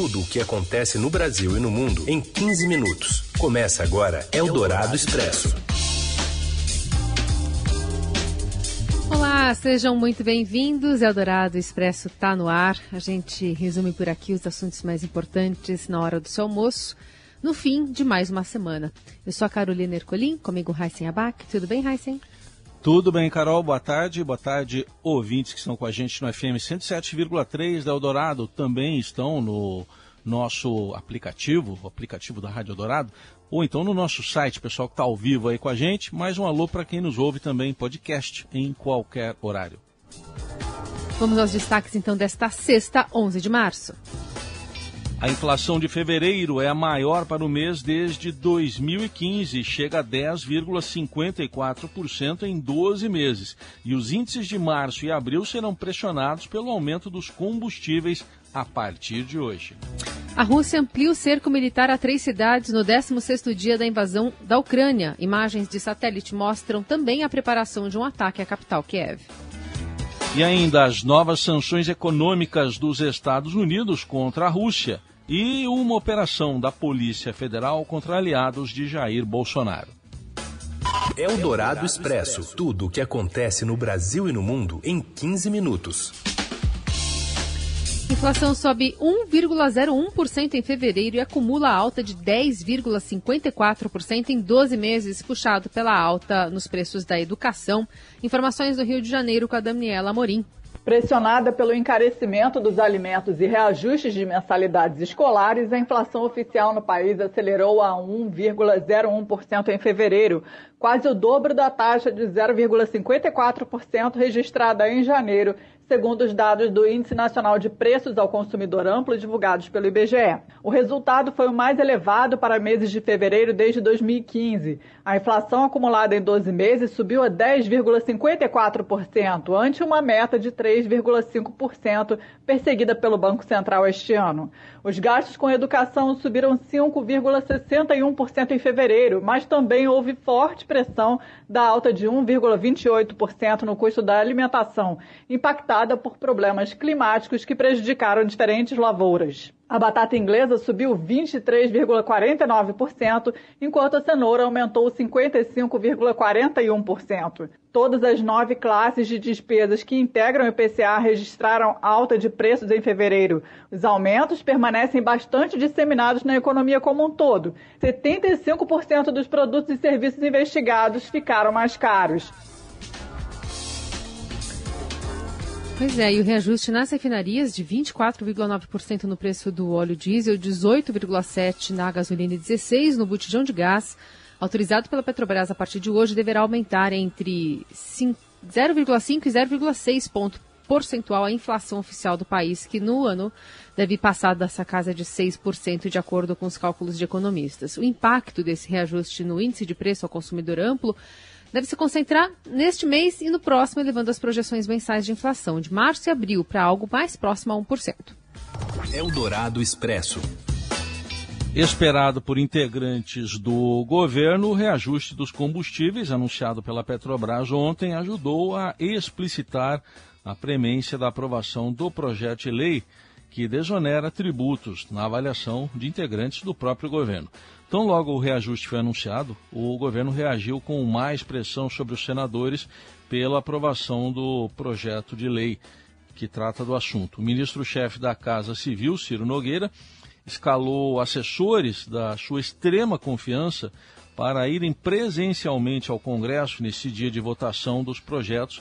Tudo o que acontece no Brasil e no mundo em 15 minutos. Começa agora Eldorado Expresso. Olá, sejam muito bem-vindos. Eldorado Expresso está no ar. A gente resume por aqui os assuntos mais importantes na hora do seu almoço, no fim de mais uma semana. Eu sou a Carolina Ercolim, comigo Heisen Abac. Tudo bem, Heisen? Tudo bem, Carol? Boa tarde. Boa tarde, ouvintes que estão com a gente no FM 107,3 da Eldorado. Também estão no nosso aplicativo, o aplicativo da Rádio Eldorado, ou então no nosso site, pessoal que está ao vivo aí com a gente. Mais um alô para quem nos ouve também em podcast em qualquer horário. Vamos aos destaques então desta sexta, 11 de março. A inflação de fevereiro é a maior para o mês desde 2015, chega a 10,54% em 12 meses. E os índices de março e abril serão pressionados pelo aumento dos combustíveis a partir de hoje. A Rússia amplia o cerco militar a três cidades no 16º dia da invasão da Ucrânia. Imagens de satélite mostram também a preparação de um ataque à capital Kiev. E ainda as novas sanções econômicas dos Estados Unidos contra a Rússia e uma operação da Polícia Federal contra aliados de Jair Bolsonaro. É o Dourado Expresso. Tudo o que acontece no Brasil e no mundo em 15 minutos. Inflação sobe 1,01% em fevereiro e acumula alta de 10,54% em 12 meses, puxado pela alta nos preços da educação. Informações do Rio de Janeiro com a Daniela Morim. Pressionada pelo encarecimento dos alimentos e reajustes de mensalidades escolares, a inflação oficial no país acelerou a 1,01% em fevereiro, quase o dobro da taxa de 0,54% registrada em janeiro segundo os dados do Índice Nacional de Preços ao Consumidor Amplo divulgados pelo IBGE. O resultado foi o mais elevado para meses de fevereiro desde 2015. A inflação acumulada em 12 meses subiu a 10,54%, ante uma meta de 3,5% perseguida pelo Banco Central este ano. Os gastos com educação subiram 5,61% em fevereiro, mas também houve forte pressão da alta de 1,28% no custo da alimentação, por problemas climáticos que prejudicaram diferentes lavouras. A batata inglesa subiu 23,49%, enquanto a cenoura aumentou 55,41%. Todas as nove classes de despesas que integram o IPCA registraram alta de preços em fevereiro. Os aumentos permanecem bastante disseminados na economia como um todo. 75% dos produtos e serviços investigados ficaram mais caros. Pois é, e o reajuste nas refinarias de 24,9% no preço do óleo diesel, 18,7% na gasolina e 16% no botijão de gás, autorizado pela Petrobras a partir de hoje, deverá aumentar entre 0,5% e 0,6% ponto percentual a inflação oficial do país, que no ano deve passar dessa casa de 6%, de acordo com os cálculos de economistas. O impacto desse reajuste no índice de preço ao consumidor amplo deve se concentrar neste mês e no próximo, elevando as projeções mensais de inflação de março e abril para algo mais próximo a 1%. Eldorado Expresso. Esperado por integrantes do governo, o reajuste dos combustíveis anunciado pela Petrobras ontem ajudou a explicitar a premência da aprovação do projeto de lei que desonera tributos na avaliação de integrantes do próprio governo. Tão logo o reajuste foi anunciado, o governo reagiu com mais pressão sobre os senadores pela aprovação do projeto de lei que trata do assunto. O ministro-chefe da Casa Civil, Ciro Nogueira, escalou assessores da sua extrema confiança para irem presencialmente ao Congresso nesse dia de votação dos projetos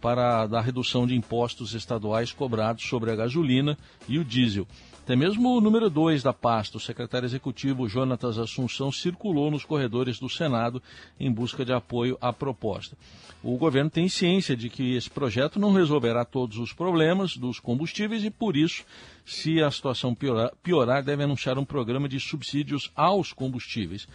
para a redução de impostos estaduais cobrados sobre a gasolina e o diesel. Até mesmo o número 2 da pasta, o secretário executivo Jonatas Assunção, circulou nos corredores do Senado em busca de apoio à proposta. O governo tem ciência de que esse projeto não resolverá todos os problemas dos combustíveis e, por isso, se a situação piorar, piorar deve anunciar um programa de subsídios aos combustíveis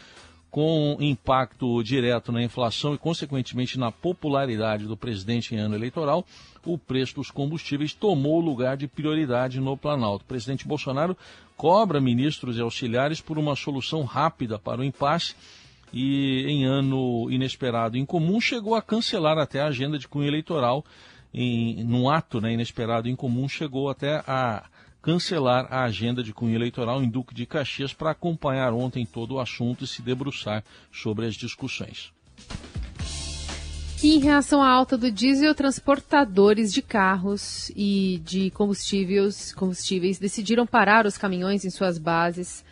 com impacto direto na inflação e, consequentemente, na popularidade do presidente em ano eleitoral, o preço dos combustíveis tomou lugar de prioridade no Planalto. O presidente Bolsonaro cobra ministros e auxiliares por uma solução rápida para o impasse e, em ano inesperado e incomum, chegou a cancelar até a agenda de cunho eleitoral. Em, num ato né, inesperado e incomum, chegou até a cancelar a agenda de cunho eleitoral em Duque de Caxias para acompanhar ontem todo o assunto e se debruçar sobre as discussões. Em reação à alta do diesel, transportadores de carros e de combustíveis, combustíveis decidiram parar os caminhões em suas bases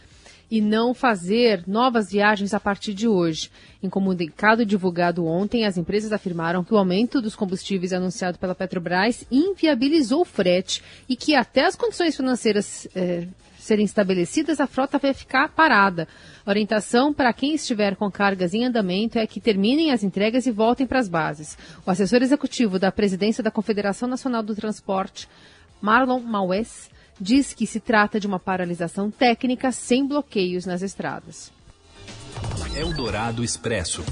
e não fazer novas viagens a partir de hoje. Em comunicado divulgado ontem, as empresas afirmaram que o aumento dos combustíveis anunciado pela Petrobras inviabilizou o frete e que até as condições financeiras eh, serem estabelecidas, a frota vai ficar parada. A orientação para quem estiver com cargas em andamento é que terminem as entregas e voltem para as bases. O assessor executivo da presidência da Confederação Nacional do Transporte, Marlon Maues, diz que se trata de uma paralisação técnica sem bloqueios nas estradas. Eldorado Expresso.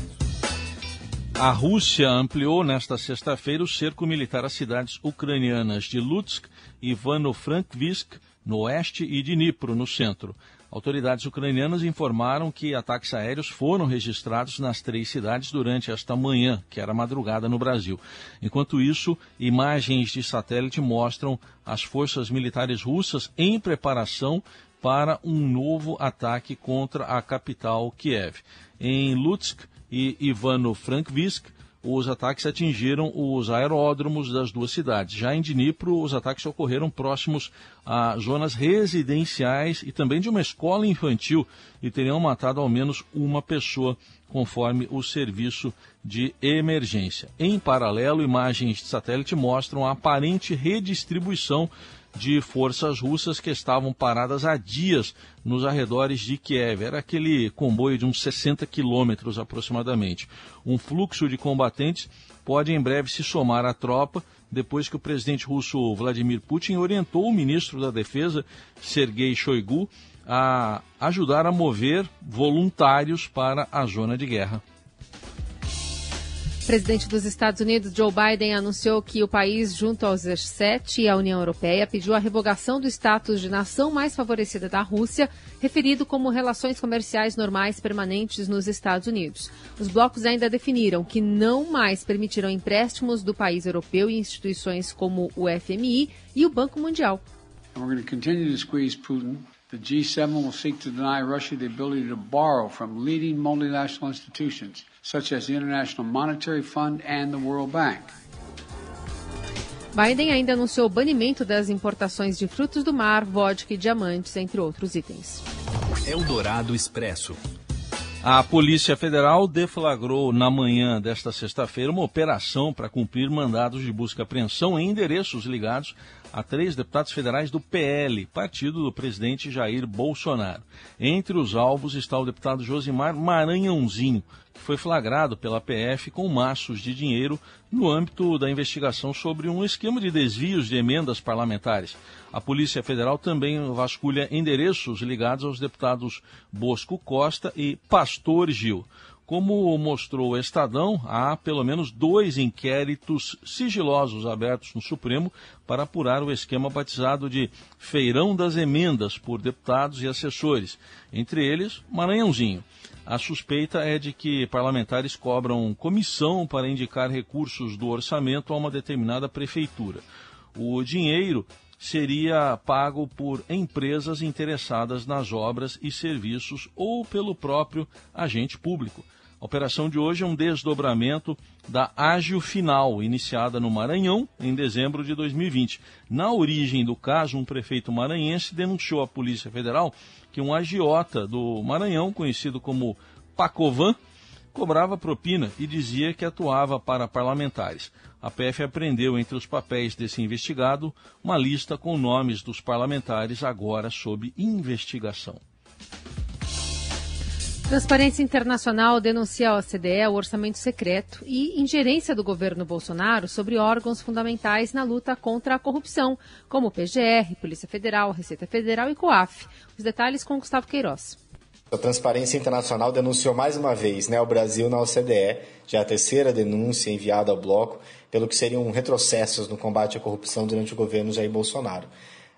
A Rússia ampliou nesta sexta-feira o cerco militar às cidades ucranianas de Lutsk Ivano-Frankivsk, no oeste, e de Dnipro, no centro. Autoridades ucranianas informaram que ataques aéreos foram registrados nas três cidades durante esta manhã, que era madrugada no Brasil. Enquanto isso, imagens de satélite mostram as forças militares russas em preparação para um novo ataque contra a capital Kiev. Em Lutsk e Ivano-Frankivsk, os ataques atingiram os aeródromos das duas cidades. Já em Dnipro, os ataques ocorreram próximos a zonas residenciais e também de uma escola infantil e teriam matado ao menos uma pessoa, conforme o serviço de emergência. Em paralelo, imagens de satélite mostram a aparente redistribuição de forças russas que estavam paradas há dias nos arredores de Kiev. Era aquele comboio de uns 60 quilômetros aproximadamente. Um fluxo de combatentes pode em breve se somar à tropa, depois que o presidente russo Vladimir Putin orientou o ministro da Defesa, Sergei Shoigu, a ajudar a mover voluntários para a zona de guerra. O presidente dos Estados Unidos, Joe Biden, anunciou que o país, junto aos G7 e à União Europeia, pediu a revogação do status de nação mais favorecida da Rússia, referido como relações comerciais normais permanentes nos Estados Unidos. Os blocos ainda definiram que não mais permitirão empréstimos do país europeu e instituições como o FMI e o Banco Mundial. The G7 will seek to deny Russia the ability to borrow from leading multinational institutions such as the International Monetary Fund and the World Bank. Biden ainda anunciou o banimento das importações de frutos do mar, vodka e diamantes, entre outros itens. Eldorado Expresso. A Polícia Federal deflagrou na manhã desta sexta-feira uma operação para cumprir mandados de busca e apreensão em endereços ligados a três deputados federais do PL, partido do presidente Jair Bolsonaro. Entre os alvos está o deputado Josimar Maranhãozinho, foi flagrado pela PF com maços de dinheiro no âmbito da investigação sobre um esquema de desvios de emendas parlamentares. A Polícia Federal também vasculha endereços ligados aos deputados Bosco Costa e Pastor Gil. Como mostrou o Estadão, há pelo menos dois inquéritos sigilosos abertos no Supremo para apurar o esquema batizado de Feirão das Emendas por deputados e assessores, entre eles Maranhãozinho. A suspeita é de que parlamentares cobram comissão para indicar recursos do orçamento a uma determinada prefeitura. O dinheiro seria pago por empresas interessadas nas obras e serviços ou pelo próprio agente público. A operação de hoje é um desdobramento da Ágil Final, iniciada no Maranhão em dezembro de 2020. Na origem do caso, um prefeito maranhense denunciou à Polícia Federal que um agiota do Maranhão, conhecido como Pacovan, cobrava propina e dizia que atuava para parlamentares. A PF apreendeu entre os papéis desse investigado uma lista com nomes dos parlamentares agora sob investigação. Transparência Internacional denuncia ao OCDE o orçamento secreto e ingerência do governo Bolsonaro sobre órgãos fundamentais na luta contra a corrupção, como PGR, Polícia Federal, Receita Federal e COAF. Os detalhes com Gustavo Queiroz. A Transparência Internacional denunciou mais uma vez né, o Brasil na OCDE, já a terceira denúncia enviada ao bloco, pelo que seriam retrocessos no combate à corrupção durante o governo Jair Bolsonaro.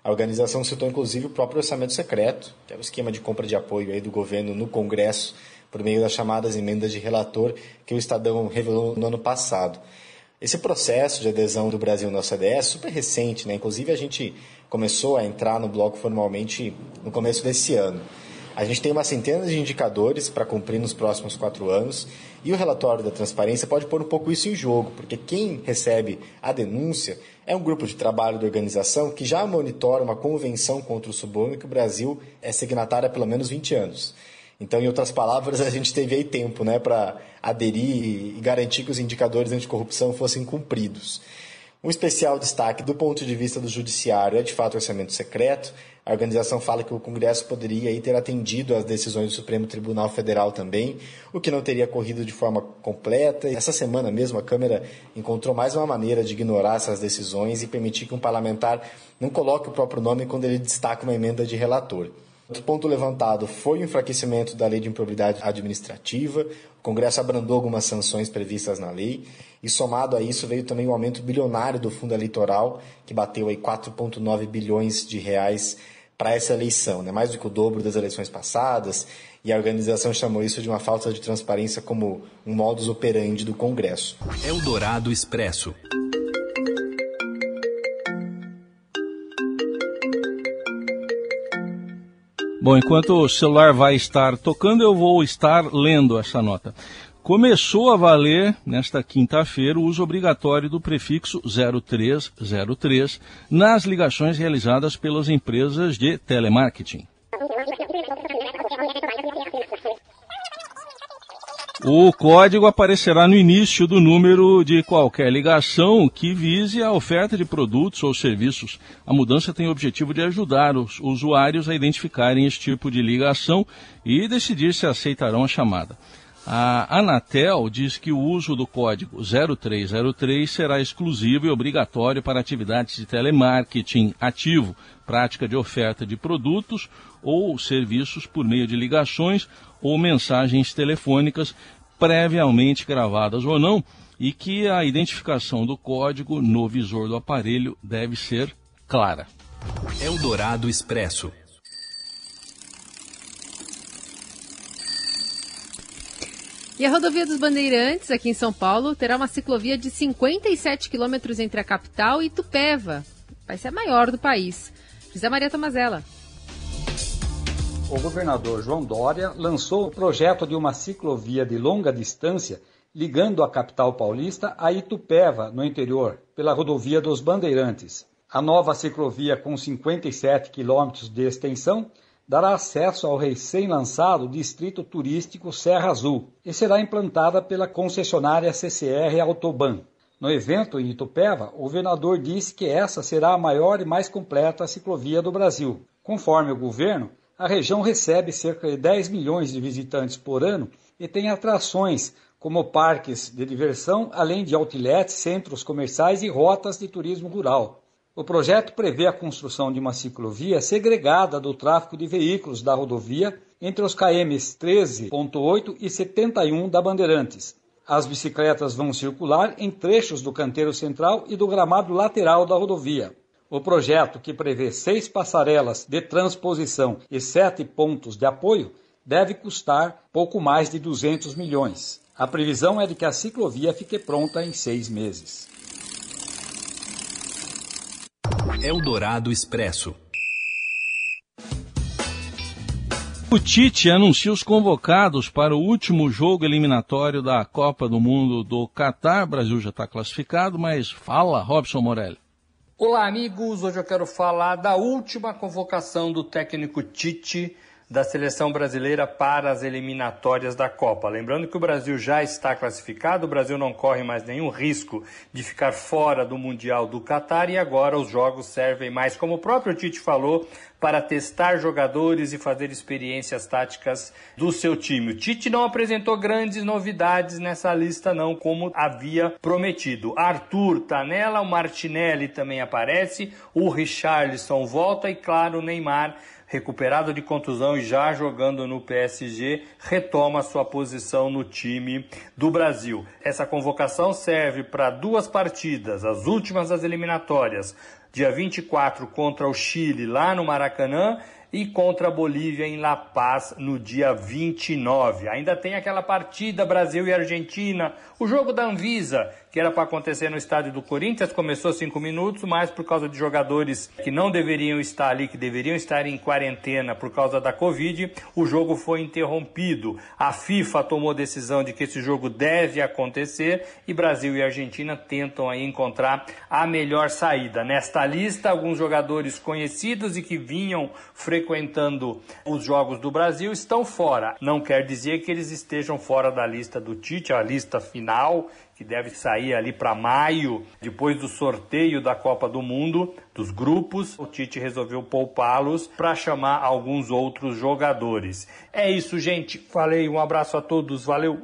A organização citou inclusive o próprio orçamento secreto, que é o esquema de compra de apoio aí do governo no Congresso, por meio das chamadas emendas de relator que o Estadão revelou no ano passado. Esse processo de adesão do Brasil na OCDE é super recente, né? Inclusive a gente começou a entrar no bloco formalmente no começo desse ano. A gente tem uma centena de indicadores para cumprir nos próximos quatro anos e o relatório da transparência pode pôr um pouco isso em jogo, porque quem recebe a denúncia é um grupo de trabalho da organização que já monitora uma convenção contra o suborno que o Brasil é signatário há pelo menos 20 anos. Então, em outras palavras, a gente teve aí tempo né, para aderir e garantir que os indicadores anticorrupção fossem cumpridos. Um especial destaque do ponto de vista do judiciário é de fato o orçamento secreto. A organização fala que o Congresso poderia ter atendido às decisões do Supremo Tribunal Federal também, o que não teria corrido de forma completa. Essa semana mesmo a Câmara encontrou mais uma maneira de ignorar essas decisões e permitir que um parlamentar não coloque o próprio nome quando ele destaca uma emenda de relator. Outro ponto levantado foi o enfraquecimento da lei de improbidade administrativa. O Congresso abrandou algumas sanções previstas na lei. E somado a isso veio também o aumento bilionário do fundo eleitoral, que bateu aí 4,9 bilhões de reais para essa eleição, né? mais do que o dobro das eleições passadas. E a organização chamou isso de uma falta de transparência como um modus operandi do Congresso. Eldorado Expresso. Bom, enquanto o celular vai estar tocando, eu vou estar lendo essa nota. Começou a valer, nesta quinta-feira, o uso obrigatório do prefixo 0303 nas ligações realizadas pelas empresas de telemarketing. O código aparecerá no início do número de qualquer ligação que vise a oferta de produtos ou serviços. A mudança tem o objetivo de ajudar os usuários a identificarem esse tipo de ligação e decidir se aceitarão a chamada. A Anatel diz que o uso do código 0303 será exclusivo e obrigatório para atividades de telemarketing ativo, prática de oferta de produtos ou serviços por meio de ligações ou mensagens telefônicas previamente gravadas ou não, e que a identificação do código no visor do aparelho deve ser clara. Eldorado Expresso. E a rodovia dos Bandeirantes, aqui em São Paulo, terá uma ciclovia de 57 quilômetros entre a capital e Tupéva. Vai ser a maior do país. José Maria Tomazella o governador João Dória lançou o projeto de uma ciclovia de longa distância ligando a capital paulista a Itupeva, no interior, pela rodovia dos Bandeirantes. A nova ciclovia, com 57 quilômetros de extensão, dará acesso ao recém-lançado Distrito Turístico Serra Azul e será implantada pela concessionária CCR Autoban. No evento em Itupeva, o governador disse que essa será a maior e mais completa ciclovia do Brasil. Conforme o governo, a região recebe cerca de 10 milhões de visitantes por ano e tem atrações como parques de diversão, além de outlets, centros comerciais e rotas de turismo rural. O projeto prevê a construção de uma ciclovia segregada do tráfego de veículos da rodovia entre os KMs 13.8 e 71 da Bandeirantes. As bicicletas vão circular em trechos do canteiro central e do gramado lateral da rodovia. O projeto, que prevê seis passarelas de transposição e sete pontos de apoio, deve custar pouco mais de 200 milhões. A previsão é de que a ciclovia fique pronta em seis meses. Eldorado Expresso. O Tite anuncia os convocados para o último jogo eliminatório da Copa do Mundo do Catar. Brasil já está classificado, mas fala, Robson Morelli. Olá, amigos. Hoje eu quero falar da última convocação do técnico Tite da seleção brasileira para as eliminatórias da Copa. Lembrando que o Brasil já está classificado, o Brasil não corre mais nenhum risco de ficar fora do Mundial do Catar e agora os jogos servem mais, como o próprio Tite falou, para testar jogadores e fazer experiências táticas do seu time. O Tite não apresentou grandes novidades nessa lista não, como havia prometido. Arthur tá nela, o Martinelli também aparece, o Richarlison volta e claro, o Neymar recuperado de contusão e já jogando no PSG, retoma sua posição no time do Brasil. Essa convocação serve para duas partidas, as últimas das eliminatórias, dia 24 contra o Chile lá no Maracanã e contra a Bolívia em La Paz no dia 29. Ainda tem aquela partida Brasil e Argentina, o jogo da Anvisa, que era para acontecer no estádio do Corinthians, começou cinco minutos, mas por causa de jogadores que não deveriam estar ali, que deveriam estar em quarentena por causa da Covid, o jogo foi interrompido. A FIFA tomou decisão de que esse jogo deve acontecer e Brasil e Argentina tentam aí encontrar a melhor saída. Nesta lista, alguns jogadores conhecidos e que vinham frequentando os jogos do Brasil estão fora. Não quer dizer que eles estejam fora da lista do Tite, a lista final que deve sair ali para maio, depois do sorteio da Copa do Mundo, dos grupos. O Tite resolveu poupá-los para chamar alguns outros jogadores. É isso, gente. Falei, um abraço a todos, valeu.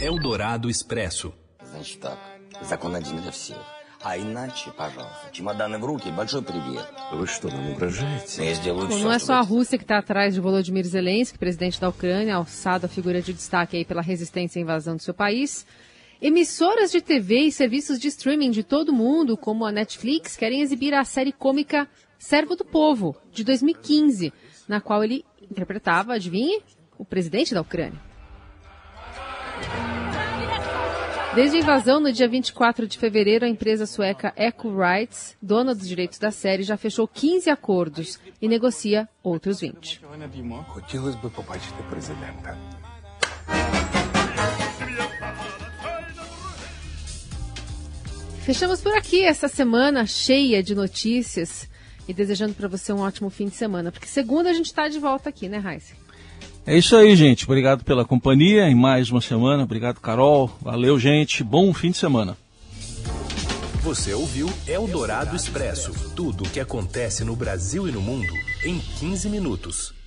Eldorado Expresso. Значит так, закон один для всех. А иначе, пожалуйста, чемоданы в руки, большой привет. Вы что, нам угрожаете? Я сделаю Bom, все, não é чтобы só a Rússia que está atrás de Volodymyr Zelensky, presidente da Ucrânia, alçado a figura de destaque aí pela resistência à invasão do seu país. Emissoras de TV e serviços de streaming de todo mundo, como a Netflix, querem exibir a série cômica Servo do Povo, de 2015, na qual ele interpretava, adivinhe, o presidente da Ucrânia. Desde a invasão no dia 24 de fevereiro, a empresa sueca Echo Rights, dona dos direitos da série, já fechou 15 acordos e negocia outros 20. Fechamos por aqui essa semana cheia de notícias e desejando para você um ótimo fim de semana, porque segunda a gente está de volta aqui, né, Raíssa? É isso aí, gente. Obrigado pela companhia em mais uma semana. Obrigado, Carol. Valeu, gente. Bom fim de semana. Você ouviu Eldorado Expresso tudo o que acontece no Brasil e no mundo em 15 minutos.